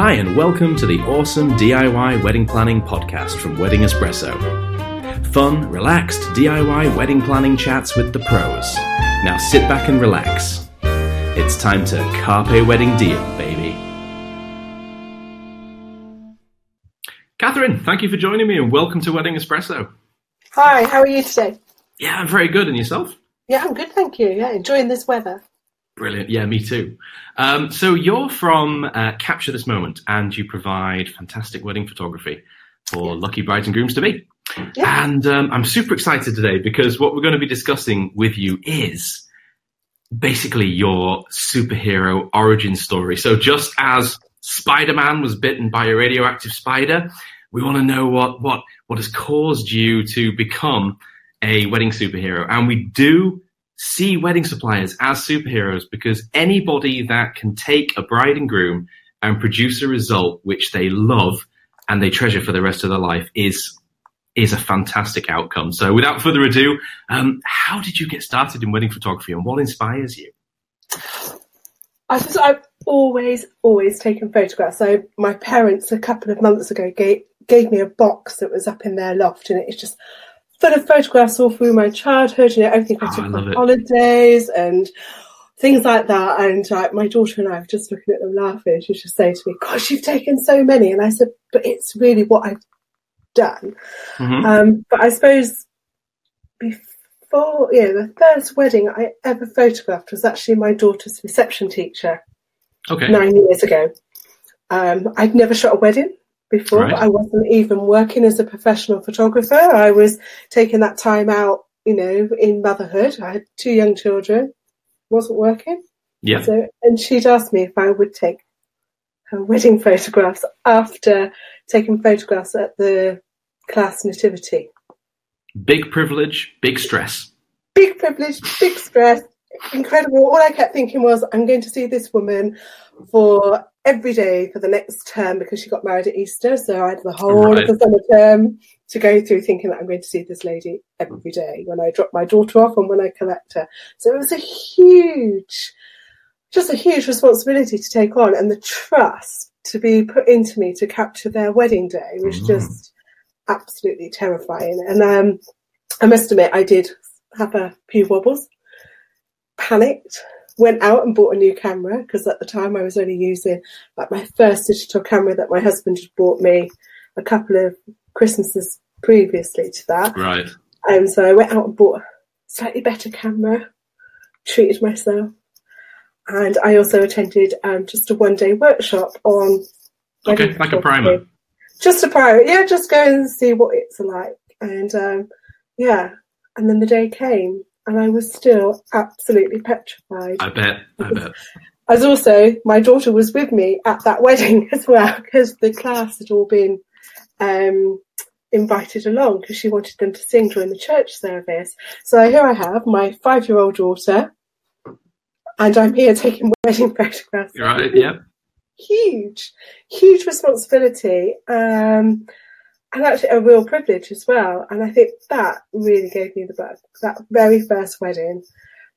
Hi, and welcome to the awesome DIY wedding planning podcast from Wedding Espresso. Fun, relaxed DIY wedding planning chats with the pros. Now sit back and relax. It's time to carpe wedding diem, baby. Catherine, thank you for joining me and welcome to Wedding Espresso. Hi, how are you today? Yeah, I'm very good. And yourself? Yeah, I'm good, thank you. Yeah, enjoying this weather. Brilliant. Yeah, me too. Um, so you're from uh, Capture This Moment and you provide fantastic wedding photography for lucky brides and grooms to be. Yeah. And um, I'm super excited today because what we're going to be discussing with you is basically your superhero origin story. So just as Spider-Man was bitten by a radioactive spider, we want to know what, what, what has caused you to become a wedding superhero. And we do see wedding suppliers as superheroes because anybody that can take a bride and groom and produce a result which they love and they treasure for the rest of their life is is a fantastic outcome. So without further ado, um, how did you get started in wedding photography and what inspires you? I just, I've always, always taken photographs. So my parents a couple of months ago gave, gave me a box that was up in their loft and it's just full of photographs all through my childhood, you know, everything I Oh, took love on holidays and things like that. And like my daughter and I were just looking at them laughing. She just saying to me, gosh, you've taken so many. And I said, but it's really what I've done. Mhm. Um, but I suppose before, yeah, the first wedding I ever photographed was actually my daughter's reception teacher Okay. nine years ago. Um, I'd never shot a wedding before. Right. I wasn't even working as a professional photographer. I was taking that time out, you know, in motherhood. I had two young children, wasn't working. Yeah. So, and she'd asked me if I would take her wedding photographs after taking photographs at the class nativity. Big privilege, big stress. Big privilege, big stress, incredible. All I kept thinking was, I'm going to see this woman for every day for the next term because she got married at Easter. So I had the whole Right. of the summer term to go through thinking that I'm going to see this lady every day when I drop my daughter off and when I collect her. So it was a huge, just a huge responsibility to take on and the trust to be put into me to capture their wedding day was Mm. just absolutely terrifying. And um, I must admit, I did have a few wobbles, panicked, went out and bought a new camera because at the time I was only using like my first digital camera that my husband had bought me a couple of Christmases previously to that. Right. And so I went out and bought a slightly better camera, treated myself. And I also attended um, just a one day workshop on. Okay, like a primer. Just a primer, yeah, just go and see what it's like. And um, yeah, and then the day came and I was still absolutely petrified. I bet. I bet. As also, my daughter was with me at that wedding as well because the class had all been um, invited along because she wanted them to sing during the church service. So here I have my five year old daughter, and I'm here taking wedding photographs. Right. Yeah. Huge, huge responsibility. Um, and actually a real privilege as well. And I think that really gave me the bug. That very first wedding,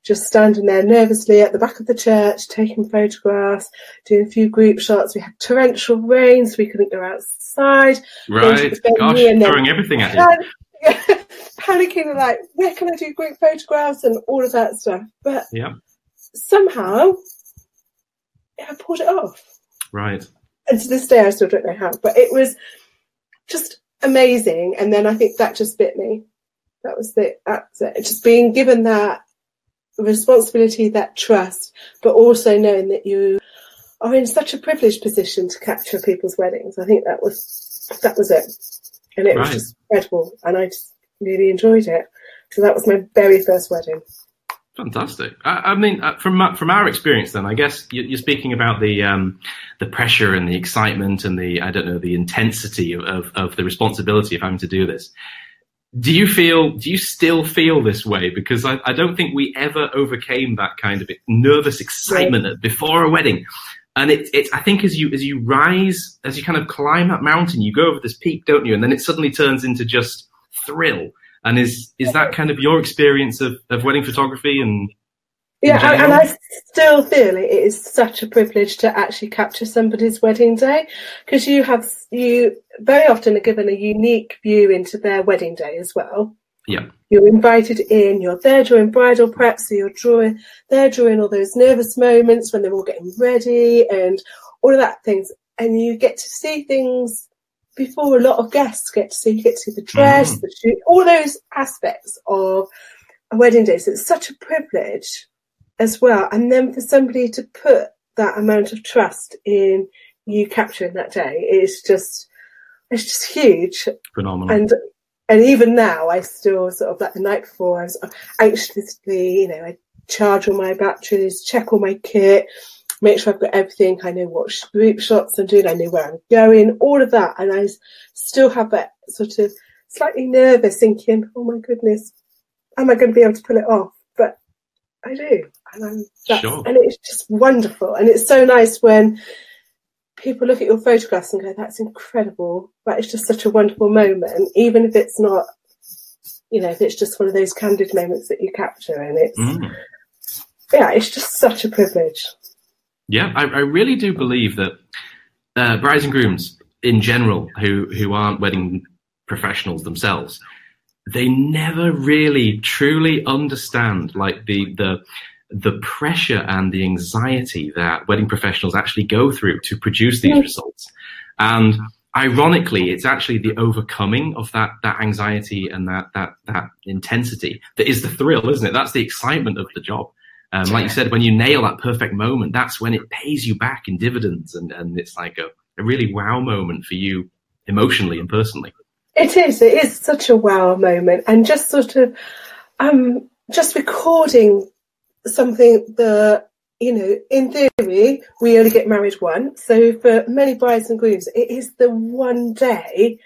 just standing there nervously at the back of the church, taking photographs, doing a few group shots. We had torrential rain, so we couldn't go outside. Right. Gosh, venue and then- throwing everything at you. Pan- panicking, like, where can I do group photographs and all of that stuff. But Yeah. somehow, I pulled it off Right. and to this day I still don't know how, but it was just amazing. And then I think that just bit me. That was the that's it. Just being given that responsibility, that trust, but also knowing that you are in such a privileged position to capture people's weddings. I think that was that was it, and it Right. was just incredible, and I just really enjoyed it. So that was my very first wedding. Fantastic. I, I mean, uh, from from our experience, then I guess you- you're speaking about the um, the pressure and the excitement and the I don't know the intensity of, of, of the responsibility of having to do this. Do you feel? Do you still feel this way? Because I, I don't think we ever overcame that kind of nervous excitement at- before a wedding. And it, it's I think as you as you rise, as you kind of climb that mountain, you go over this peak, don't you? And then it suddenly turns into just thrill. And is is that kind of your experience of, of wedding photography and Yeah, and, and I still feel it is such a privilege to actually capture somebody's wedding day because you have you very often are given a unique view into their wedding day as well. Yeah. You're invited in, you're there during bridal prep, so you're drawing there during all those nervous moments when they're all getting ready and all of that things. And you get to see things before a lot of guests get to see. You get to see the dress, mm. the shoot, all those aspects of a wedding day. So it's such a privilege as well. And then for somebody to put that amount of trust in you capturing that day is just it's just huge. Phenomenal. And and even now I still sort of like the night before I was anxiously, you know, I charge all my batteries, check all my kit, make sure I've got everything, I know what group shots I'm doing, I know where I'm going, all of that. And I still have that sort of slightly nervous thinking, oh my goodness, am I going to be able to pull it off? But I do. And, I'm, sure. and it's just wonderful. And it's so nice when people look at your photographs and go, that's incredible. But it's just such a wonderful moment, even if it's not, you know, if it's just one of those candid moments that you capture. And it's, mm. yeah, it's just such a privilege. Yeah, I, I really do believe that uh, brides and grooms in general who, who aren't wedding professionals themselves, they never really truly understand like the the the pressure and the anxiety that wedding professionals actually go through to produce these results. And ironically, it's actually the overcoming of that that anxiety and that that that intensity that is the thrill, isn't it? That's the excitement of the job. Um, like you said, when you nail that perfect moment, that's when it pays you back in dividends, and and it's like a, a really wow moment for you emotionally and personally. It is. It is such a wow moment, and just sort of, um, just recording something that you know, in theory, we only get married once. So for many brides and grooms, it is the one day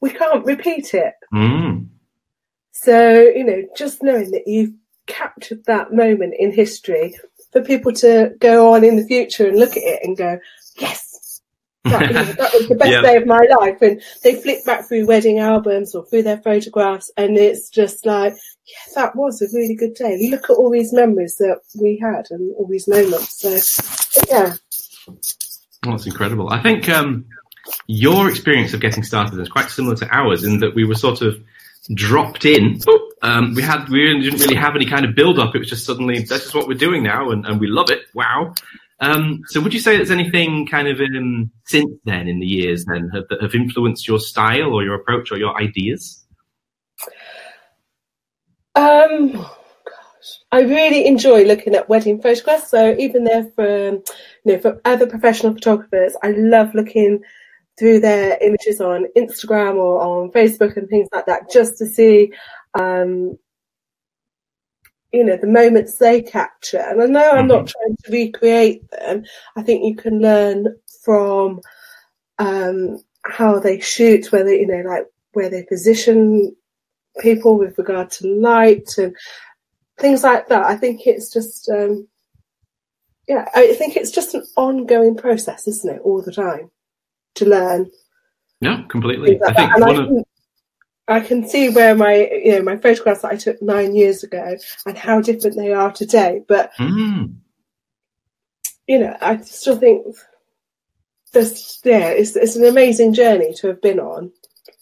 we can't repeat it. Mm. So you know, just knowing that you've captured that moment in history for people to go on in the future and look at it and go, yes, that, that was the best yeah. day of my life. And they flick back through wedding albums or through their photographs, and it's just like, yeah, that was a really good day. Look at all these memories that we had and all these moments. So, yeah. Well, that's incredible. I think um, your experience of getting started is quite similar to ours in that we were sort of dropped in. Um, we had we didn't really have any kind of build up. It was just suddenly this is what we're doing now, and, and we love it. Wow! Um, so would you say there's anything kind of in, since then in the years then have, that have influenced your style or your approach or your ideas? Um, gosh, I really enjoy looking at wedding photographs. So even there for you know for other professional photographers, I love looking through their images on Instagram or on Facebook and things like that, just to see um, you know the moments they capture. And i know i'm mm-hmm. not trying to recreate them. I think you can learn from um, how they shoot whether you know like where they position people with regard to light and things like that. I think it's just um, yeah i think it's just an ongoing process isn't it all the time to learn yeah completely like i think one of I can see where my you know my photographs that I took nine years ago and how different they are today. But mm. you know, I still think this yeah, it's it's an amazing journey to have been on.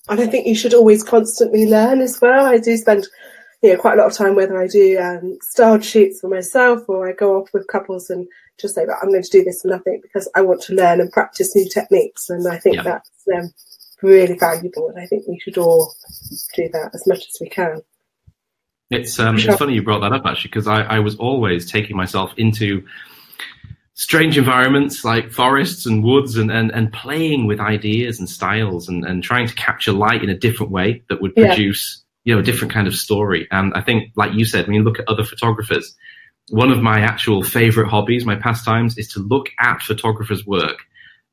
And I think you should always constantly learn as well. I do spend know quite a lot of time whether I do um, styled shoots for myself or I go off with couples and just say, that I'm going to do this for nothing because I want to learn and practice new techniques. And I think that's um, really valuable, and I think we should all do that as much as we can. It's um, it's funny you brought that up actually because I, I was always taking myself into strange environments like forests and woods and, and, and playing with ideas and styles and, and trying to capture light in a different way that would produce yeah. You know a different kind of story. And I think, like you said, when you look at other photographers, one of my actual favorite hobbies, my pastimes, is to look at photographers' work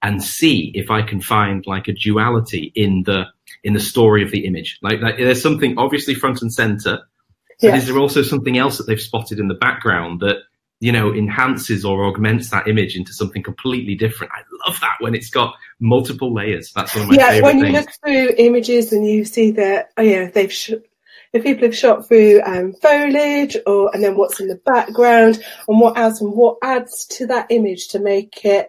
and see if I can find like a duality in the in the story of the image. Like, like there's something obviously front and center, but is there also something else that they've spotted in the background that you know enhances or augments that image into something completely different? I love that when it's got multiple layers. That's one of my yeah. favorite when you things. look through images and you see that, oh yeah, they've sh- if people have shot through um, foliage or and then what's in the background and what else and what adds to that image to make it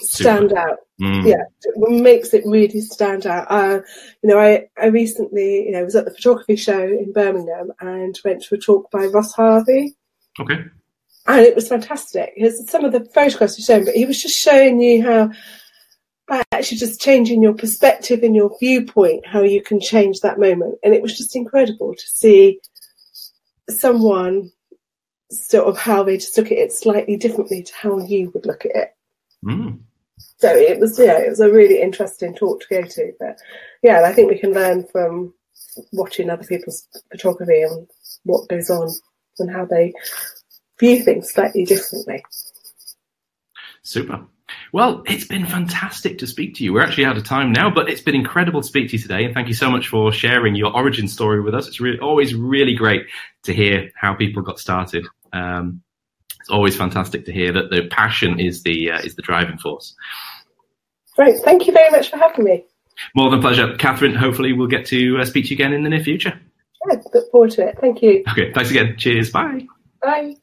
stand Super. out. Mm. Yeah, what makes it really stand out. Uh, you know, I, I recently, you know, was at the photography show in Birmingham and went to a talk by Ross Harvey. Okay. And it was fantastic. Some of the photographs were shown, but he was just showing you how by actually just changing your perspective and your viewpoint, how you can change that moment. And it was just incredible to see someone sort of how they just look at it slightly differently to how you would look at it. Mm. So it was, yeah, it was a really interesting talk to go to. But yeah, I think we can learn from watching other people's photography and what goes on and how they view things slightly differently. Super. Well, it's been fantastic to speak to you. We're actually out of time now, but it's been incredible to speak to you today. And thank you so much for sharing your origin story with us. It's really, always really great to hear how people got started. Um, it's always fantastic to hear that the passion is the uh, is the driving force. Great. Thank you very much for having me. More than pleasure, Catherine. Hopefully, we'll get to uh, speak to you again in the near future. Yeah, look forward to it. Thank you. Okay, thanks again. Cheers. Bye. Bye.